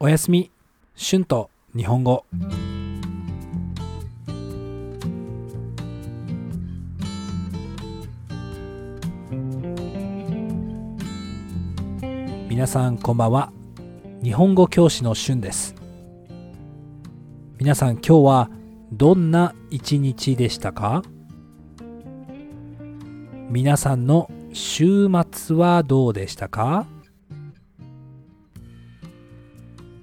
おやすみ。春と日本語。皆さんこんばんは。日本語教師の春です。皆さん今日はどんな一日でしたか？皆さんの週末はどうでしたか？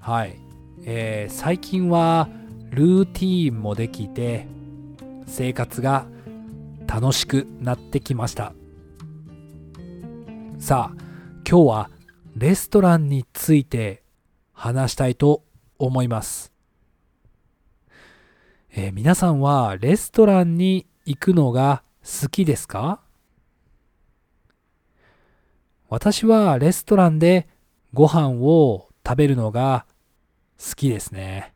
はい、えー、最近はルーティーンもできて生活が楽しくなってきました。さあ今日はレストランについて話したいと思います、えー、皆さんはレストランに行くのが好きですか？私はレストランでご飯を食べるのが好きですね。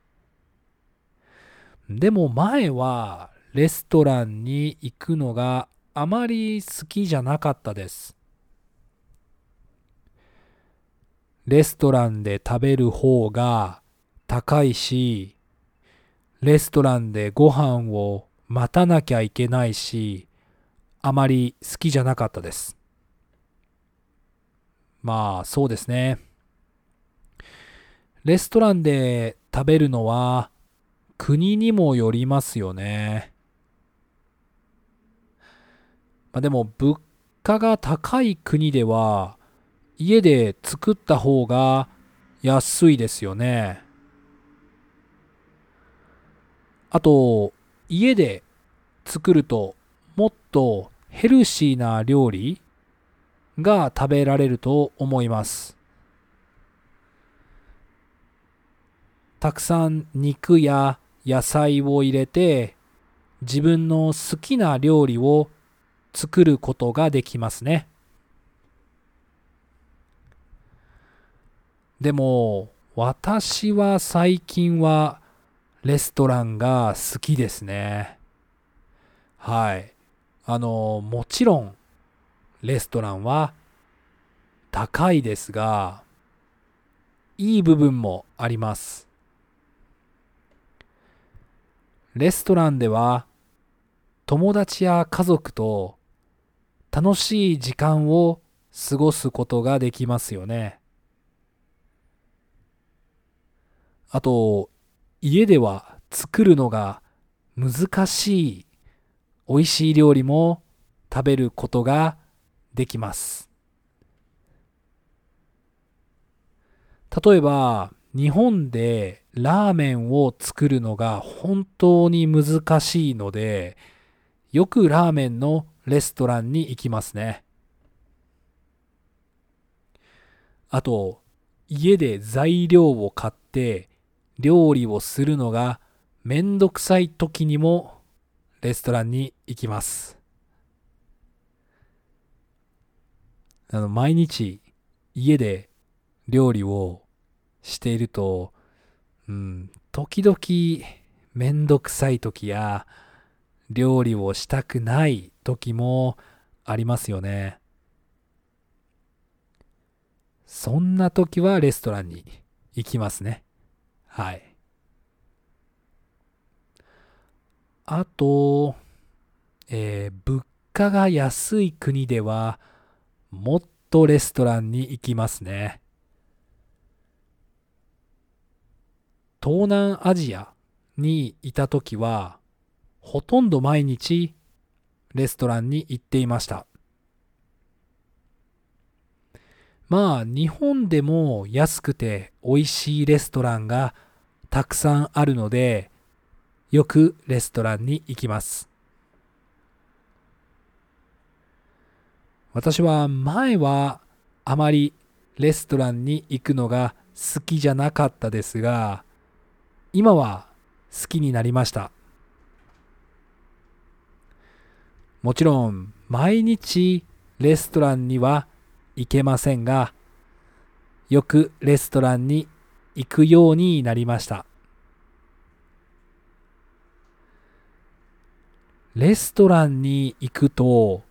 でも前はレストランに行くのがあまり好きじゃなかったです。レストランで食べる方が高いし、レストランでご飯を待たなきゃいけないし、あまり好きじゃなかったです。まあそうですね。レストランで食べるのは国にもよりますよね。まあ、でも物価が高い国では家で作った方が安いですよね。あと家で作るともっとヘルシーな料理が食べられると思います。たくさん肉や野菜を入れて自分の好きな料理を作ることができますね。でも私は最近はレストランが好きですね。はい。あの、もちろんレストランは高いですが、いい部分もあります。レストランでは友達や家族と楽しい時間を過ごすことができますよね。あと、家では作るのが難しい美味しい料理も食べることができます。例えば、日本でラーメンを作るのが本当に難しいので、よくラーメンのレストランに行きますね。あと、家で材料を買って料理をするのがめんどくさい時にもレストランに行きます。あの、毎日家で料理をしていると、うん、時々めんどくさい時や料理をしたくない時もありますよね。そんな時はレストランに行きますね。はい。あと、えー、物価が安い国ではもっとレストランに行きますね。東南アジアにいた時はほとんど毎日レストランに行っていました。まあ日本でも安くて美味しいレストランがたくさんあるのでよくレストランに行きます。私は前はあまりレストランに行くのが好きじゃなかったですが今は好きになりました。もちろん毎日レストランには行けませんがよくレストランに行くようになりました。レストランに行くと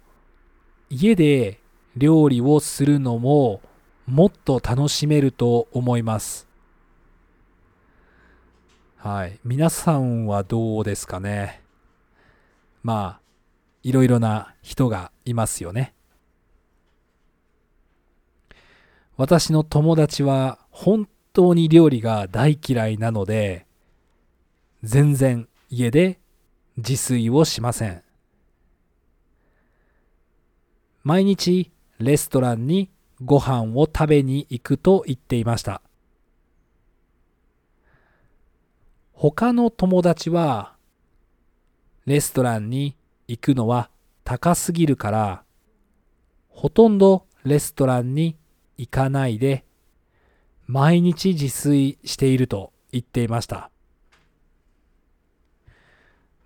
家で料理をするのももっと楽しめると思います。はい。皆さんはどうですかね？まあ、いろいろな人がいますよね。私の友達は本当に料理が大嫌いなので、全然家で自炊をしません。毎日レストランにご飯を食べに行くと言っていました。他の友達はレストランに行くのは高すぎるからほとんどレストランに行かないで毎日自炊していると言っていました。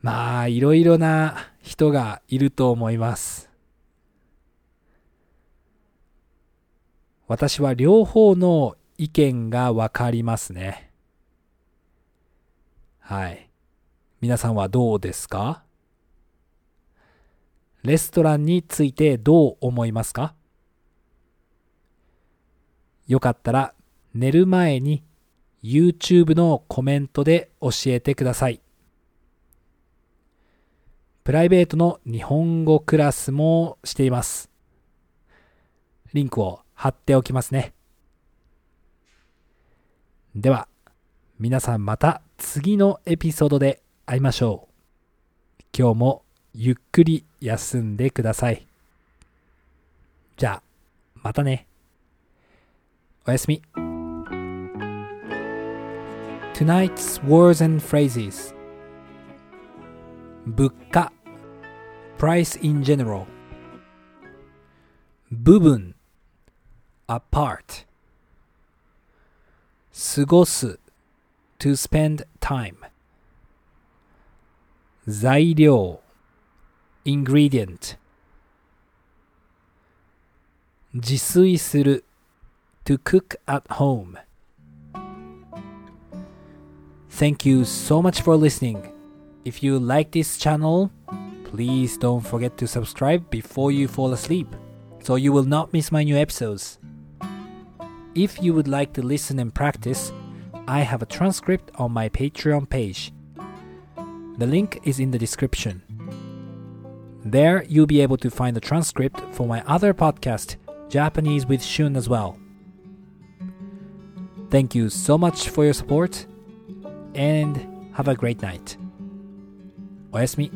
まあいろいろな人がいると思います。私は両方の意見がわかりますね。はい皆さんはどうですか？レストランについてどう思いますか？よかったら寝る前に YouTube のコメントで教えてください。プライベートの日本語クラスもしています。リンクを貼っておきますね。では、皆さんまた次のエピソードで会いましょう。今日もゆっくり休んでください。じゃあ、またね。おやすみ。Tonight's words and phrases 物価 price in general 部分 apart 過ごす to spend time 材料 ingredient 自炊する to cook at home Thank you so much for listening. If you like this channel, please don't forget to subscribe before you fall asleep so you will not miss my new episodes. If you would like to listen and practice, I have a transcript on my Patreon page. The link is in the description. There, you'll be able to find the transcript for my other podcast, Japanese with Shun, as well. Thank you so much for your support, and have a great night. Oyasumi.